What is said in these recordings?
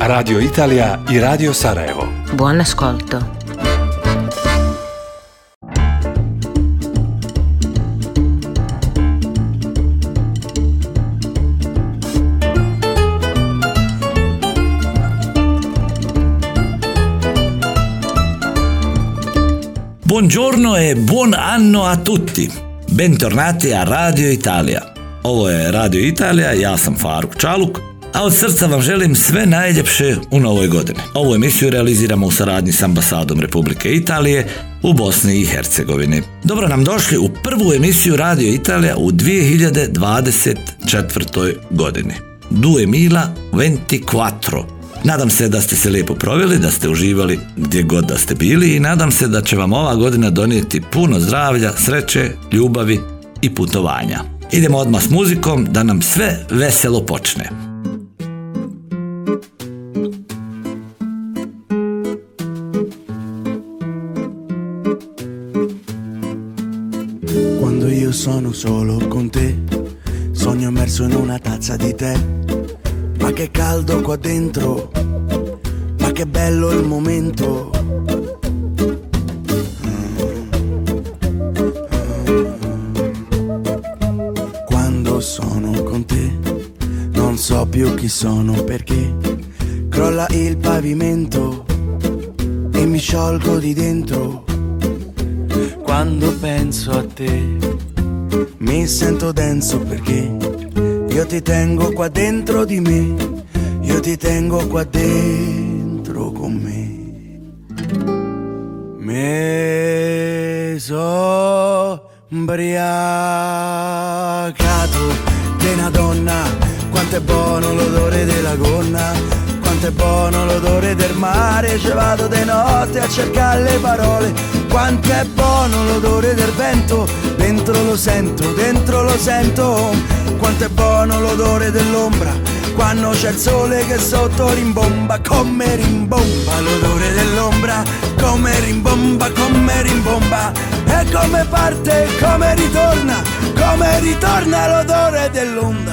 Radio Italija i Radio Sarajevo. Buon ascolto. Buongiorno e buon anno a tutti. Bentornati a Radio Italija. Ovo je Radio Italija, ja sam Faruk Čaluk, a od srca vam želim sve najljepše u novoj godini. Ovu emisiju realiziramo u saradnji s ambasadom Republike Italije u Bosni i Hercegovini. Dobro nam došli u prvu emisiju Radio Italija u 2024. godini. Due mila venti quattro. Nadam se da ste se lijepo proveli, da ste uživali gdje god da ste bili i nadam se da će vam ova godina donijeti puno zdravlja, sreće, ljubavi i putovanja. Idemo odmah s muzikom da nam sve veselo počne. Solo con te, sogno immerso in una tazza di tè. Ma che caldo qua dentro, ma che bello il momento. Quando sono con te, non so più chi sono perché crolla il pavimento e mi sciolgo di dentro. Quando penso a te, mi sento denso perché io ti tengo qua dentro di me, io ti tengo qua dentro con me. Me so di una donna, quanto è buono l'odore della gonna, quanto è buono l'odore del mare, ci vado di notte a cercare le parole, quanto è buono l'odore del vento, dentro lo sento, dentro lo sento, quanto è buono l'odore dell'ombra, quando c'è il sole che sotto rimbomba, come rimbomba l'odore dell'ombra, come rimbomba, come rimbomba, e come parte, come ritorna, come ritorna l'odore dell'onda.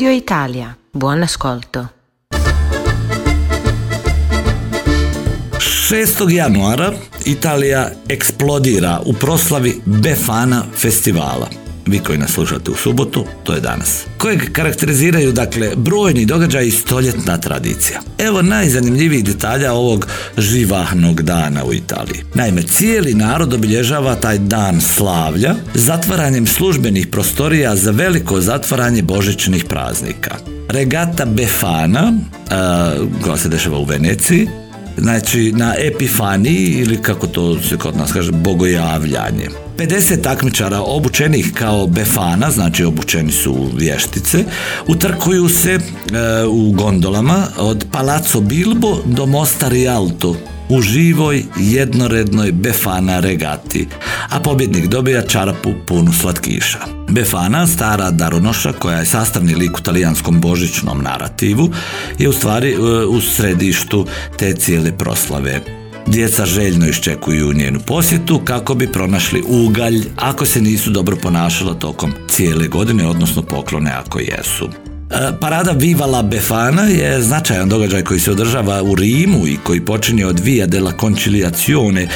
Radio Italia, buon ascolto. 6. januara Italija eksplodira u proslavi Befana festivala vi koji nas slušate u subotu, to je danas. Kojeg karakteriziraju, dakle, brojni događaj i stoljetna tradicija. Evo najzanimljivijih detalja ovog živahnog dana u Italiji. Naime, cijeli narod obilježava taj dan slavlja zatvaranjem službenih prostorija za veliko zatvaranje božićnih praznika. Regata Befana, koja se dešava u Veneciji, znači na Epifaniji ili kako to se kod nas kaže bogojavljanje. 50 takmičara obučenih kao befana, znači obučeni su vještice, utrkuju se e, u gondolama od Palazzo Bilbo do Mosta Rialto u živoj jednorednoj Befana regati, a pobjednik dobija čarapu punu slatkiša. Befana, stara daronoša koja je sastavni lik u talijanskom božićnom narativu, je u stvari e, u središtu te cijele proslave. Djeca željno iščekuju njenu posjetu kako bi pronašli ugalj ako se nisu dobro ponašala tokom cijele godine, odnosno poklone ako jesu. Parada Viva la Befana je značajan događaj koji se održava u Rimu i koji počinje od Via della Conciliazione e,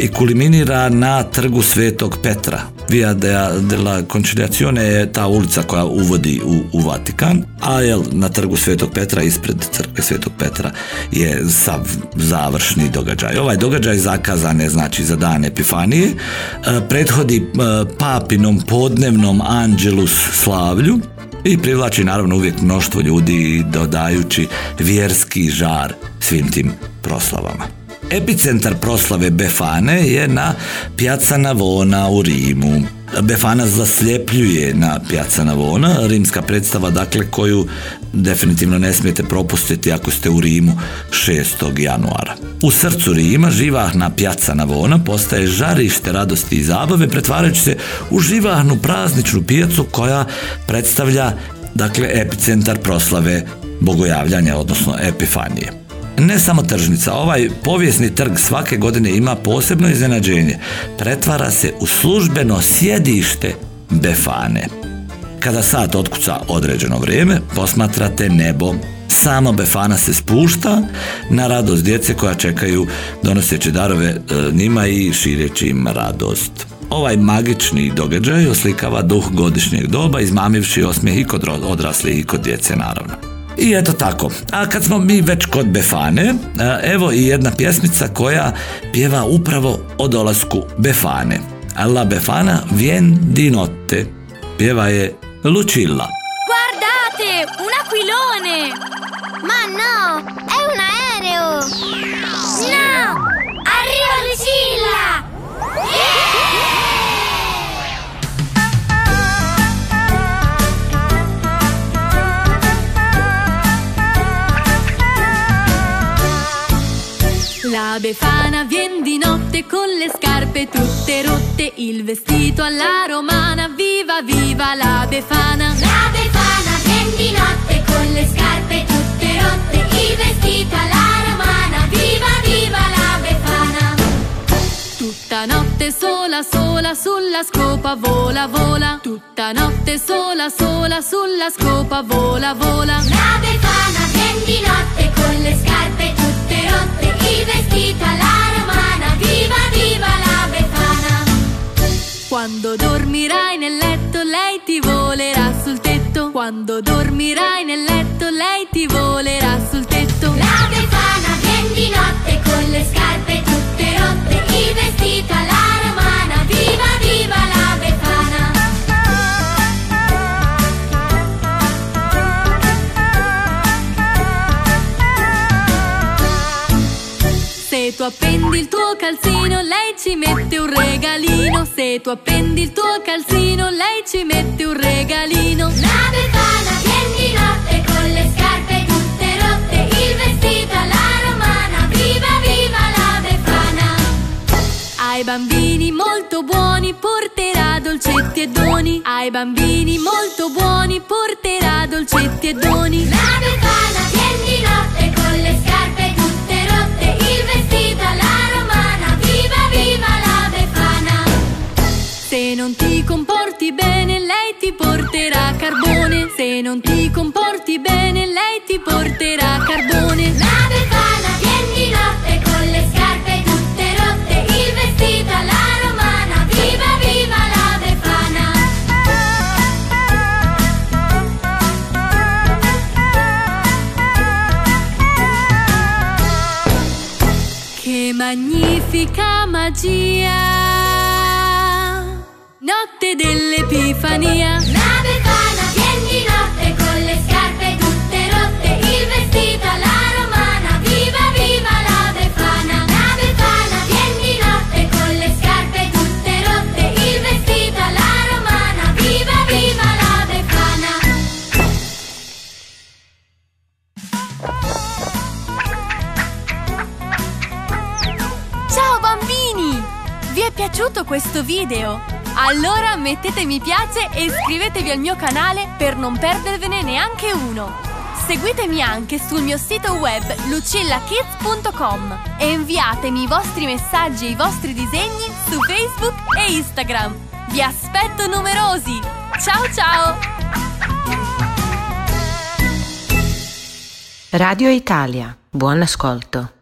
i kulminira na trgu Svetog Petra. Via della Conciliazione je ta ulica koja uvodi u, u Vatikan, a jel, na trgu Svetog Petra ispred crkve Svetog Petra je sav završni događaj. Ovaj događaj zakazan je znači za dan Epifanije, e, prethodi papinom podnevnom Angelus slavlju i privlači naravno uvijek mnoštvo ljudi dodajući vjerski žar svim tim proslavama. Epicentar proslave Befane je na Piazza Navona u Rimu. Befana zasljepljuje na Piazza Navona, rimska predstava dakle koju definitivno ne smijete propustiti ako ste u Rimu 6. januara. U srcu Rima živahna Piazza Navona postaje žarište radosti i zabave pretvarajući se u živahnu prazničnu pijacu koja predstavlja dakle epicentar proslave bogojavljanja odnosno epifanije. Ne samo tržnica, ovaj povijesni trg svake godine ima posebno iznenađenje. Pretvara se u službeno sjedište Befane. Kada sat otkuca određeno vrijeme, posmatrate nebo. Samo Befana se spušta na radost djece koja čekaju donoseći darove e, njima i šireći im radost. Ovaj magični događaj oslikava duh godišnjeg doba, izmamivši osmijeh i kod odraslih i kod djece naravno. I eto tako. A kad smo mi već kod Befane, evo i jedna pjesmica koja pjeva upravo o dolasku Befane. La Befana vien di notte. Pjeva je Lucilla. Guardate, un aquilone! Ma no, è un aereo! No! Arriva Lucilla! La Befana vien di notte con le scarpe tutte rotte, il vestito alla romana, viva viva la Befana. La Befana vien di notte con le scarpe tutte rotte, il vestito alla romana, viva viva la Befana. Tutta notte sola sola sulla scopa vola vola, tutta notte sola sola sulla scopa vola vola. La Befana vien di notte con le scarpe vestito alla romana, viva viva la Befana. Quando dormirai nel letto lei ti volerà sul tetto. Quando dormirai nel letto lei ti volerà sul tetto. La Befana vien di notte con le scarpe tutte rotte, vestito alla romana, appendi il tuo calzino, lei ci mette un regalino. Se tu appendi il tuo calzino, lei ci mette un regalino. La befana vien di notte con le scarpe tutte rotte, il vestito alla romana, viva viva la befana. Ai bambini molto buoni porterà dolcetti e doni. Ai bambini molto buoni porterà dolcetti e doni. La befana vien di notte Se non ti comporti bene lei ti porterà carbone. Se non ti comporti bene lei ti porterà carbone. La befana vien di notte con le scarpe tutte rotte Il vestito alla romana viva viva la befana. Che magnifica magia. Notte dell'Epifania. La Befana vien di notte con le scarpe tutte rotte, il vestito alla romana, viva viva la Befana. La Befana vien di notte con le scarpe tutte rotte, il vestito alla romana, viva viva la Befana. Ciao bambini! Vi è piaciuto questo video? Allora mettete mi piace e iscrivetevi al mio canale per non perdervene neanche uno. Seguitemi anche sul mio sito web lucillakids.com e inviatemi i vostri messaggi e i vostri disegni su Facebook e Instagram. Vi aspetto numerosi! Ciao ciao! Radio Italia, buon ascolto.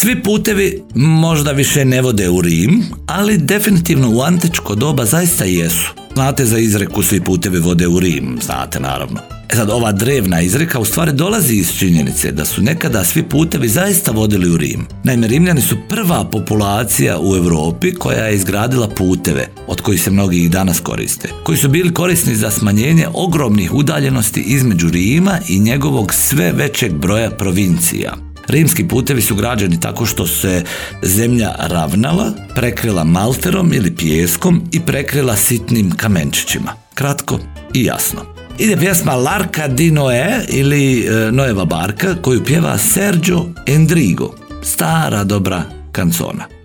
Svi putevi možda više ne vode u Rim, ali definitivno u antičko doba zaista jesu. Znate za izreku svi putevi vode u Rim, znate naravno. E sad, ova drevna izreka u stvari dolazi iz činjenice da su nekada svi putevi zaista vodili u Rim. Naime, Rimljani su prva populacija u Europi koja je izgradila puteve, od kojih se mnogi i danas koriste, koji su bili korisni za smanjenje ogromnih udaljenosti između Rima i njegovog sve većeg broja provincija. Rimski putevi su građeni tako što se zemlja ravnala, prekrila malterom ili pijeskom i prekrila sitnim kamenčićima. Kratko i jasno. Ide pjesma Larka di Noe ili e, Noeva barka koju pjeva Sergio Endrigo. Stara dobra kancona.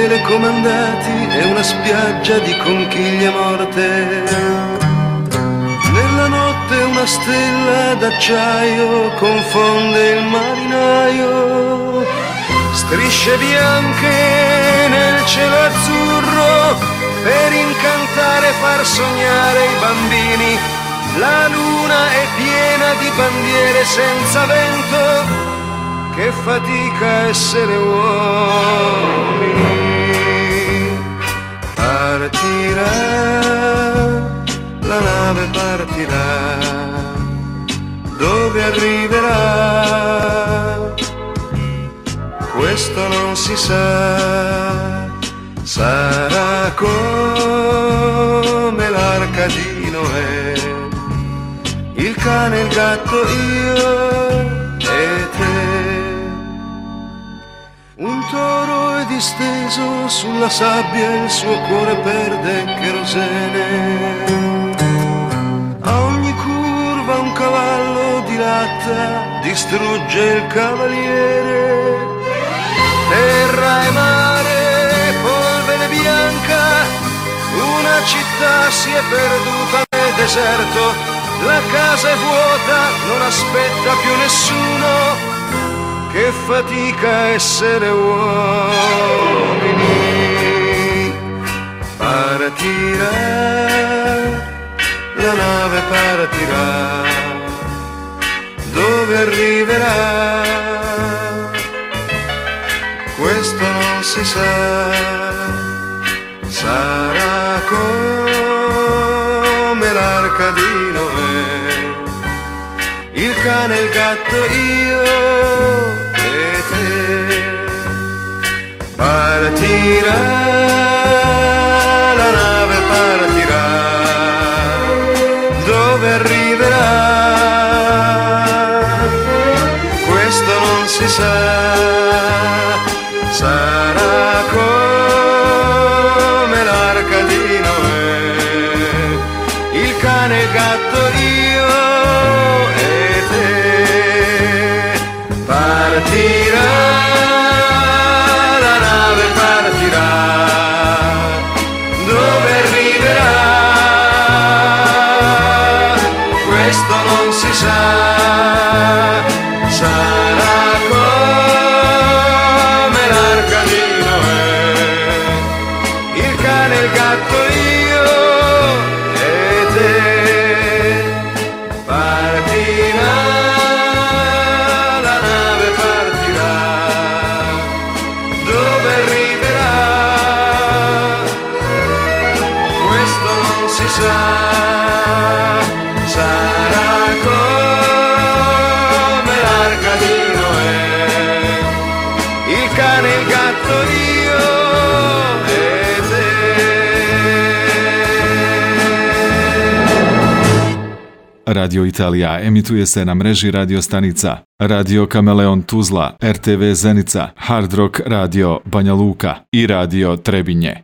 Telecomandati e una spiaggia di conchiglie morte. Nella notte una stella d'acciaio confonde il marinaio. Strisce bianche nel cielo azzurro per incantare e far sognare i bambini. La luna è piena di bandiere senza vento che fatica essere uomini. Partirà, la nave partirà, dove arriverà? Questo non si sa, sarà come l'arca di Noè, il cane, il gatto, io Un toro è disteso sulla sabbia, il suo cuore perde cherosene. A ogni curva un cavallo di latta distrugge il cavaliere. Terra e mare, polvere bianca, una città si è perduta nel deserto. La casa è vuota, non aspetta più nessuno che fatica essere uomini. Partirà, la nave partirà, dove arriverà? Questo non si sa, sarà come l'arca di Noè. Il cane, il gatto, io Partirà, la nave partirà, dove arriverà? Questo non si sa, sarà come l'arca di Noè il cane, il gatto, io e te. Partirà, Radio Italija emituje se na mreži radio stanica Radio Kameleon Tuzla, RTV Zenica, Hard Rock Radio Banja Luka i Radio Trebinje.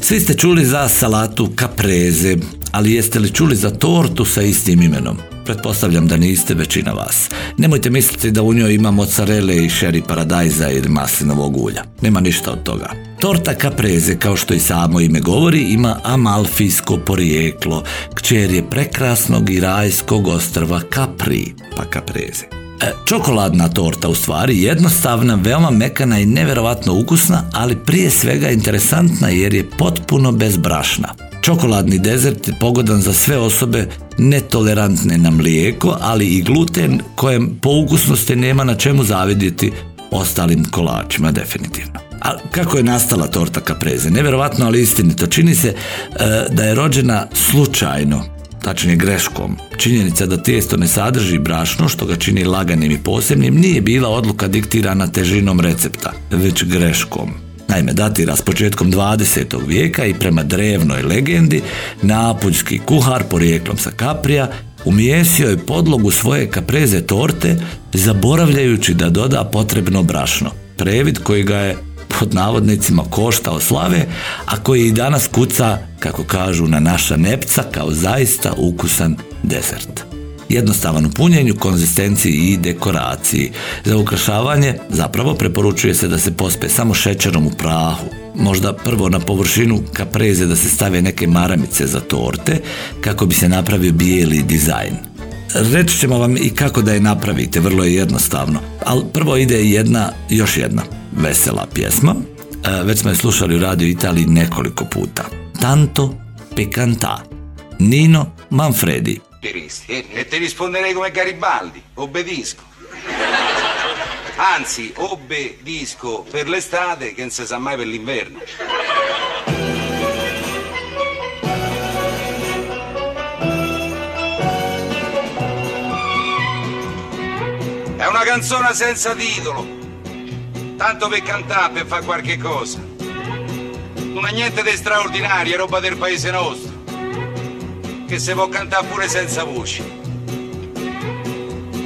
Svi ste čuli za salatu kapreze, ali jeste li čuli za tortu sa istim imenom? Pretpostavljam da niste većina vas. Nemojte misliti da u njoj ima mozzarele i šeri paradajza ili maslinovog ulja. Nema ništa od toga. Torta kapreze, kao što i samo ime govori, ima amalfijsko porijeklo. Kćer je prekrasnog i rajskog ostrva Capri, pa kapreze. E, čokoladna torta u stvari jednostavna, veoma mekana i neverovatno ukusna, ali prije svega interesantna jer je potpuno bez brašna. Čokoladni dezert je pogodan za sve osobe netolerantne na mlijeko, ali i gluten kojem po ukusnosti nema na čemu zavidjeti ostalim kolačima definitivno. A kako je nastala torta kapreze? Neverovatno, ali istinito. Čini se e, da je rođena slučajno, tačnije greškom. Činjenica da tijesto ne sadrži brašno, što ga čini laganim i posebnim, nije bila odluka diktirana težinom recepta, već greškom. Naime, datira s početkom 20. vijeka i prema drevnoj legendi, napuljski kuhar porijeklom sa Kaprija umijesio je podlogu svoje kapreze torte, zaboravljajući da doda potrebno brašno. Previd koji ga je pod navodnicima koštao slave, a koji i danas kuca, kako kažu, na naša nepca kao zaista ukusan desert. Jednostavan u punjenju, konzistenciji i dekoraciji. Za ukrašavanje zapravo preporučuje se da se pospe samo šećerom u prahu. Možda prvo na površinu kapreze da se stave neke maramice za torte kako bi se napravio bijeli dizajn. Reći ćemo vam i kako da je napravite, vrlo je jednostavno. Ali prvo ide jedna, još jedna vesela pjesma. E, već smo je slušali u Radio Italiji nekoliko puta. Tanto Pecantà. Nino Manfredi. Tiristi, E, e ti risponderei come Garibaldi, obbedisco. Anzi, obbedisco per l'estate che non si sa mai per l'inverno. È una canzone senza titolo, tanto per cantare, per fare qualche cosa. Non ha niente di straordinario, è roba del paese nostro che si può cantare pure senza voce.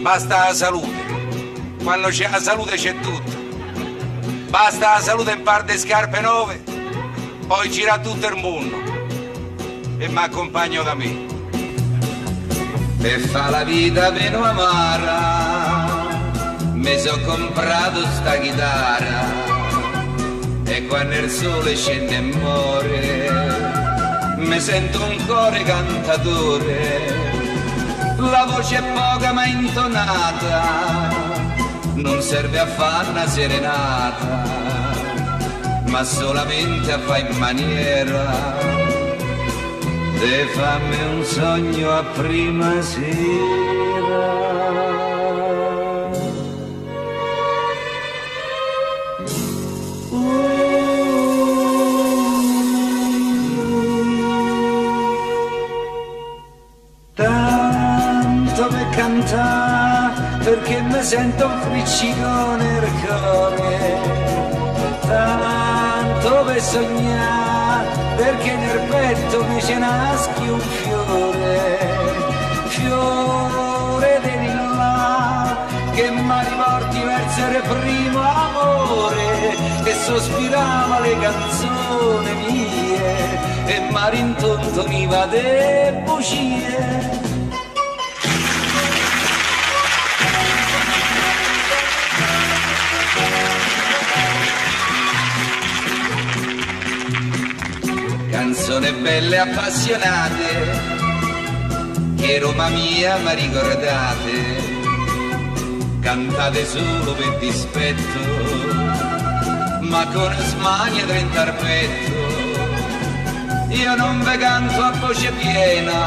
Basta la salute. Quando c'è la salute c'è tutto. Basta la salute e un par di scarpe nuove, poi gira tutto il mondo. E mi accompagno da me. E fa la vita meno amara, mi sono comprato sta chitarra. E quando il sole scende e muore, mi sento un cuore cantatore, la voce è poca ma intonata, non serve a fare una serenata, ma solamente a fare in maniera. Di farmi un sogno a prima sera. Sento un friccicone nel cuore. Tanto per sognare perché nel petto mi ce naschi un fiore. Fiore di là che mi riporti verso il primo amore che sospirava le canzoni mie e mi rintontoniva de bugie Belle appassionate che Roma mia mi ricordate cantate solo per dispetto ma con smania trenta al petto. Io non ve canto a voce piena,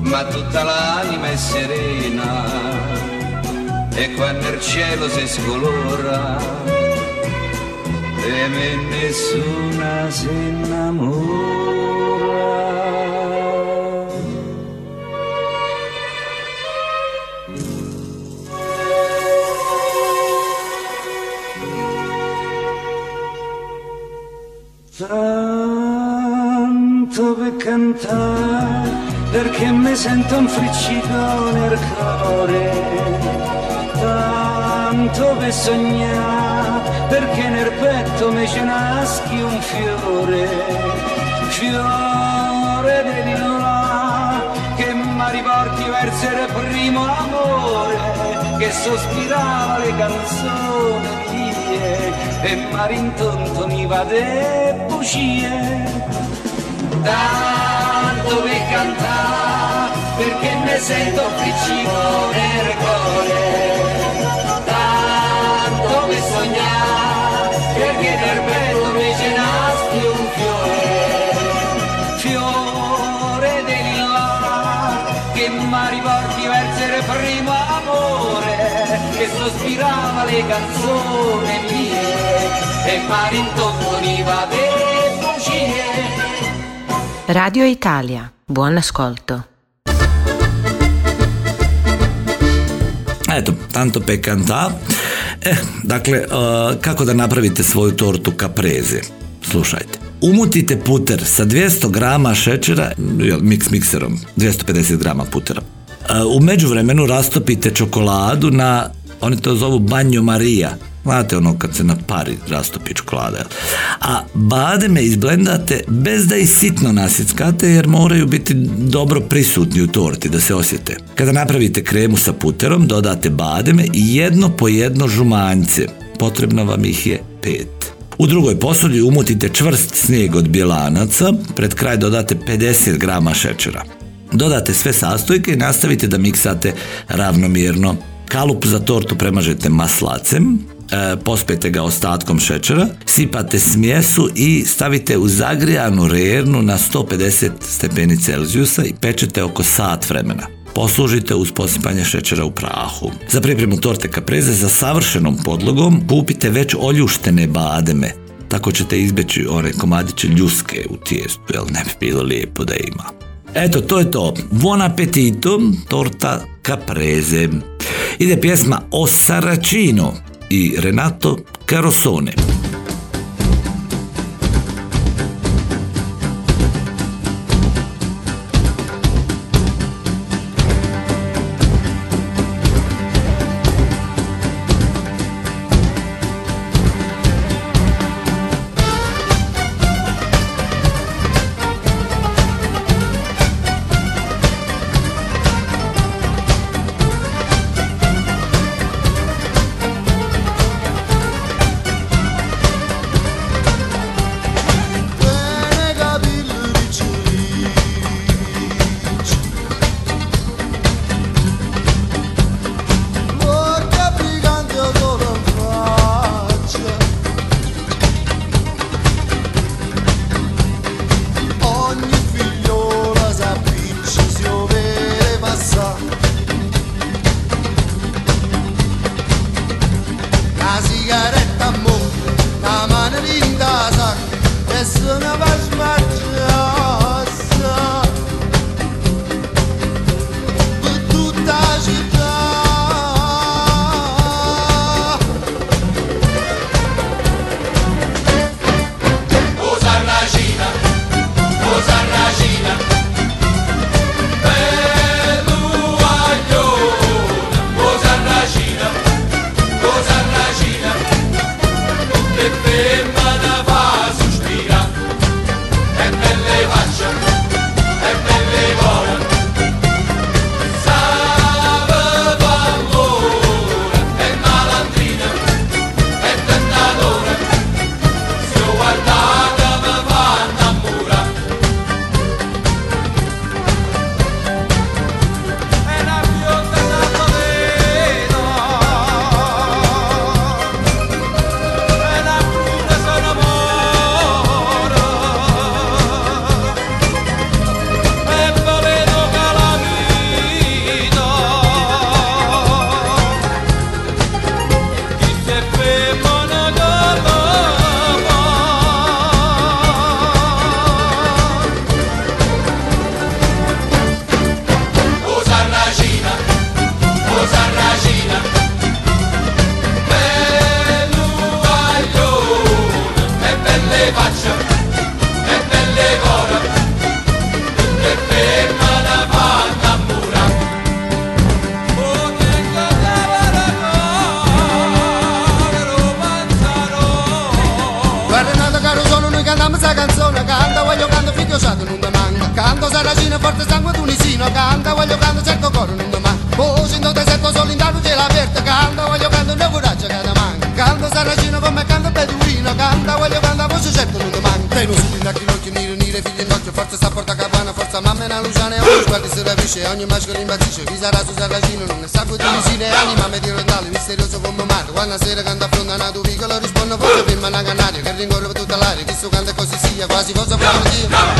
ma tutta l'anima è serena. E quando il cielo si scolora, e me nessuna si innamora. Tanto per cantare, perché mi sento un friccico nel cuore. Tanto per sognare, perché nel petto mi ce naschi un fiore. Fiore di là, che mi riporti verso il primo amore, che sospirava le canzoni mie e marintonto mi va de bugie tanto per cantare perché ne sento piccino nel cuore primo amore che sospirava le canzoni mie e marintonto mi va de bugie Radio Italia, buon ascolto. Eto, tanto per kanta. E, dakle, uh, kako da napravite svoju tortu kapreze? Slušajte. Umutite puter sa 200 grama šećera, mix mikserom, 250 grama putera. Uh, u međuvremenu rastopite čokoladu na, oni to zovu banjo Marija, Znate ono kad se na pari rastopi čokolada. A bademe izblendate bez da ih sitno nasickate jer moraju biti dobro prisutni u torti da se osjete. Kada napravite kremu sa puterom dodate bademe i jedno po jedno žumanjce. Potrebno vam ih je pet. U drugoj posudi umutite čvrst snijeg od bjelanaca, pred kraj dodate 50 grama šećera. Dodate sve sastojke i nastavite da miksate ravnomjerno. Kalup za tortu premažete maslacem, e, pospete ga ostatkom šećera, sipate smjesu i stavite u zagrijanu rernu na 150 stepeni Celzijusa i pečete oko sat vremena. Poslužite uz posipanje šećera u prahu. Za pripremu torte kapreze sa savršenom podlogom kupite već oljuštene bademe. Tako ćete izbjeći one komadiće ljuske u tijestu, jel ne bi bilo lijepo da ima. Eto, to je to. Buon appetito, torta caprese. Ide pjesma O Saracino i Renato Carosone. Rapisce, ogni maschio impazzisce, chi sarà su saracino, non ne sa più tunisino, anima me di rondale, misterioso come mare, quando sera canta affronta una tua piccola, rispondo forse prima una canaria, che rincorre tutta l'aria, chi su canta così sia, quasi fosse fuori Dio.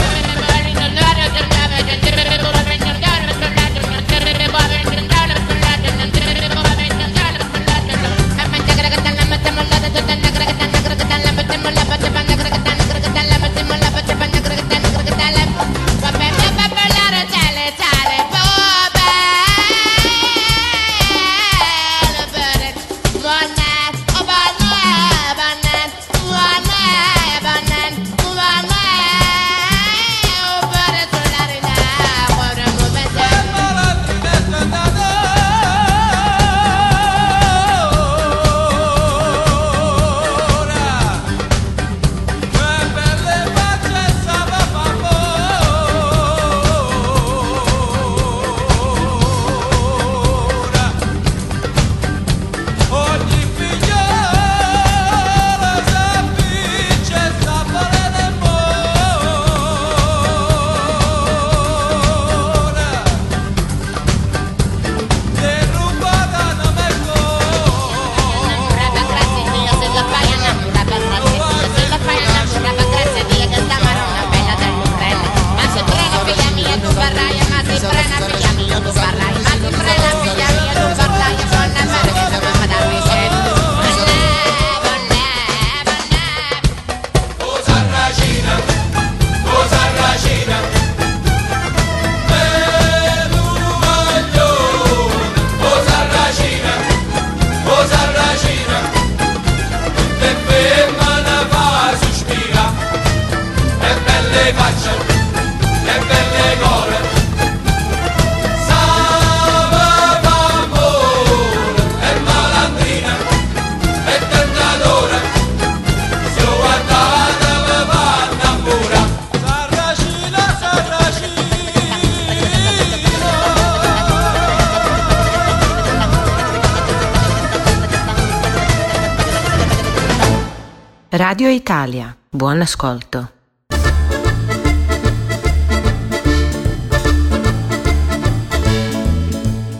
Radio Italia, buon ascolto.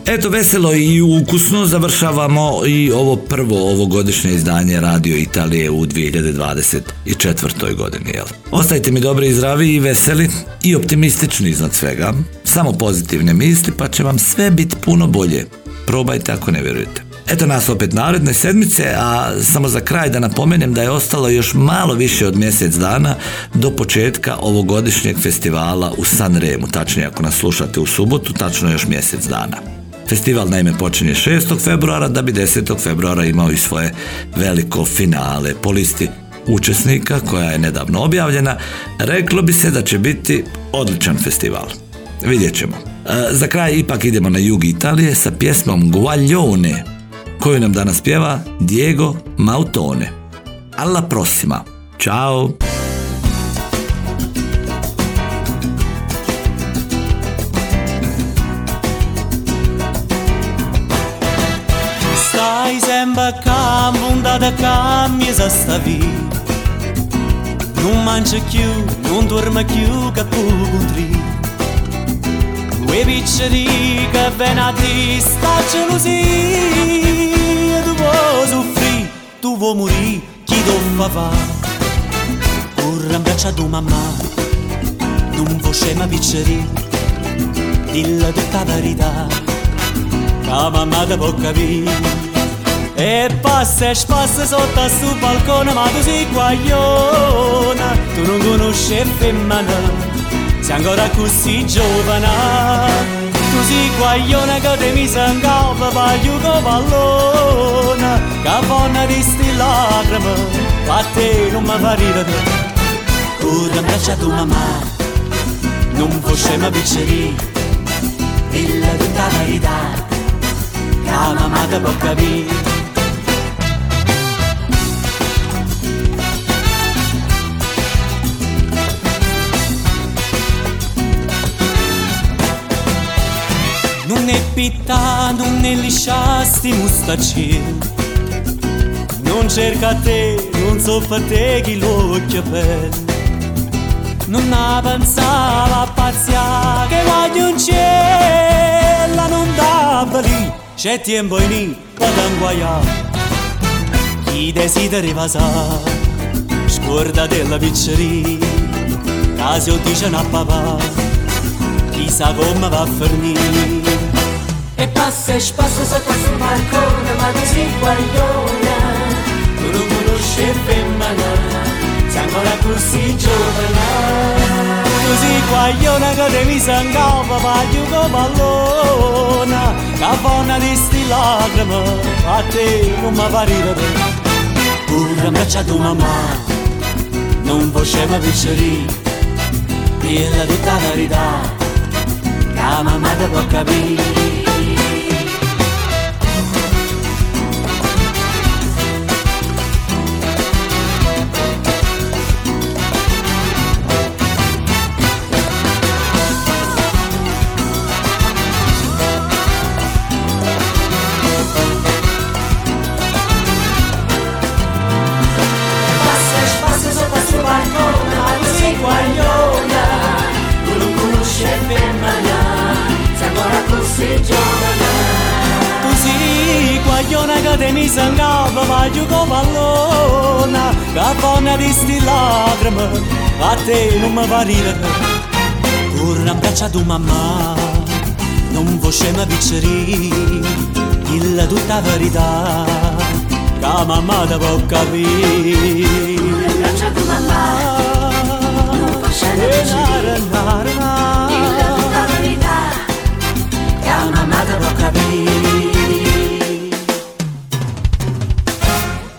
Eto veselo i ukusno završavamo i ovo prvo ovogodišnje izdanje Radio Italije u 2024. godini. Jel? Ostajte mi dobri i zdravi i veseli i optimistični iznad svega. Samo pozitivne misli pa će vam sve biti puno bolje. Probajte ako ne vjerujete. Eto nas opet naredne sedmice, a samo za kraj da napomenem da je ostalo još malo više od mjesec dana do početka ovogodišnjeg festivala u Sanremu, tačnije ako nas slušate u subotu, tačno još mjesec dana. Festival naime počinje 6. februara da bi 10. februara imao i svoje veliko finale po listi učesnika koja je nedavno objavljena. Reklo bi se da će biti odličan festival. Vidjet ćemo. E, za kraj ipak idemo na jug Italije sa pjesmom Guaglione koju nam danas pjeva Diego Mautone. Alla prossima. Ćao! Stai sempre a campo, andata a cambio se sta via Non mangia più, non dorme più può contri Due piccoli che ven a te sta gelosia Tu vuoi soffrire, tu vuoi morire, chi fa fa Corre in braccia a tua mamma, non vuoi scema piccoli Dilla tutta verità la mamma te può capire. E passa e spassa sotto a sto balcone Ma tu sei guagliona Tu non conosci femmina Sei ancora così giovane Tu sei guagliona che ti mise in capo Paglio con pallone Che fonna di sti lacrime A te non mi fa ridere. Corre in braccia a tua mamma Non può scema picceri Dilla tutta la verità la mamma te può capire pittano negli sciasti mustacini Non cerca te, non so te chi l'occhio bello Non ha pensava a pazzia che voglio un cielo Non dava lì, c'è tempo in lì, vado a guaiare Chi desideri passare, scorda della pizzeria. Caso dice a papà, chissà come va a finire E passa e spassa sotto sul balcone ma sei guagliona Tu non conosci femmina Sei ancora così giovane Così guagliona che devi sangava Voglio come pallona Che fonna di sti lacrime A te non mi fa ridere. Pure abbraccia tua mamma Non possiamo piccere Dilla tutta la verità la mamma ti può capire Così guagliona che te mi sangava Voglio come pallona Che fonna di sti lacrime A te non mi fa ridere. Corra abbraccia tua mamma Non possiamo piccere Dilla tutta la verità Che mamma ti può capire. Abbraccia tua mamma Non possiamo piccere Dilla tutta la verità Che mamma ti può capire